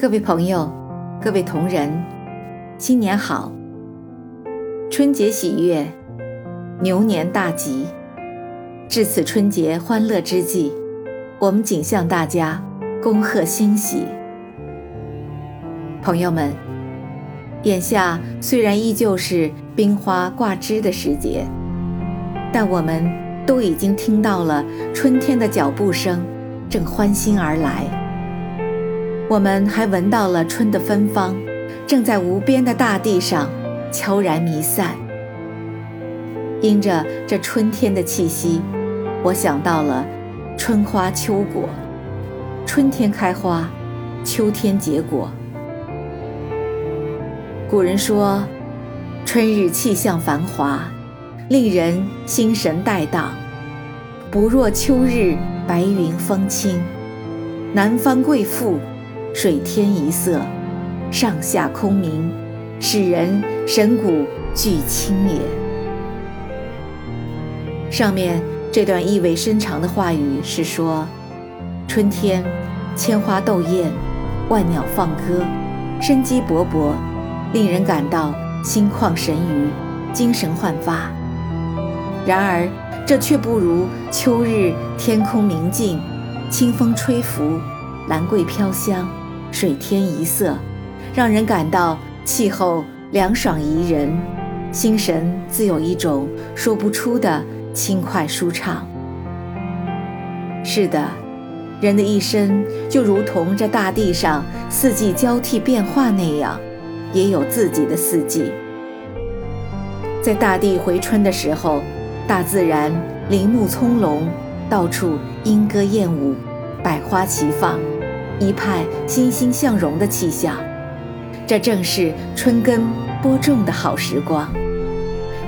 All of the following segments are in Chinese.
各位朋友，各位同仁，新年好！春节喜悦，牛年大吉。至此春节欢乐之际，我们谨向大家恭贺新喜。朋友们，眼下虽然依旧是冰花挂枝的时节，但我们都已经听到了春天的脚步声，正欢欣而来。我们还闻到了春的芬芳，正在无边的大地上悄然弥散。因着这春天的气息，我想到了春花秋果，春天开花，秋天结果。古人说，春日气象繁华，令人心神带荡，不若秋日白云风轻，南方贵妇。水天一色，上下空明，使人神骨俱清也。上面这段意味深长的话语是说，春天千花斗艳，万鸟放歌，生机勃勃，令人感到心旷神怡，精神焕发。然而，这却不如秋日天空明净，清风吹拂，兰桂飘香。水天一色，让人感到气候凉爽宜人，心神自有一种说不出的轻快舒畅。是的，人的一生就如同这大地上四季交替变化那样，也有自己的四季。在大地回春的时候，大自然林木葱茏，到处莺歌燕舞，百花齐放。一派欣欣向荣的气象，这正是春耕播种的好时光。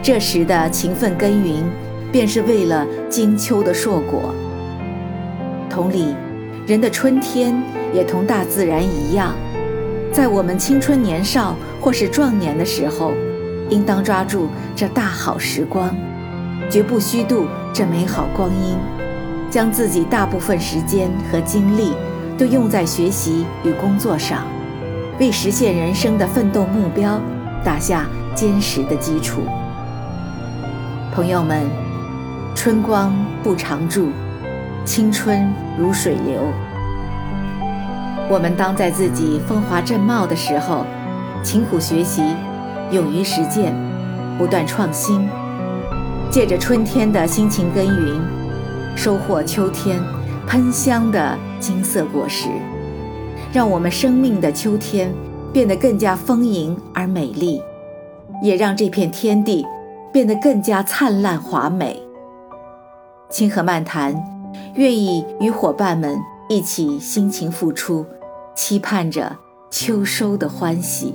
这时的勤奋耕耘，便是为了金秋的硕果。同理，人的春天也同大自然一样，在我们青春年少或是壮年的时候，应当抓住这大好时光，绝不虚度这美好光阴，将自己大部分时间和精力。都用在学习与工作上，为实现人生的奋斗目标打下坚实的基础。朋友们，春光不常驻，青春如水流。我们当在自己风华正茂的时候，勤苦学习，勇于实践，不断创新，借着春天的辛勤耕耘，收获秋天。喷香的金色果实，让我们生命的秋天变得更加丰盈而美丽，也让这片天地变得更加灿烂华美。清河漫谈，愿意与伙伴们一起辛勤付出，期盼着秋收的欢喜。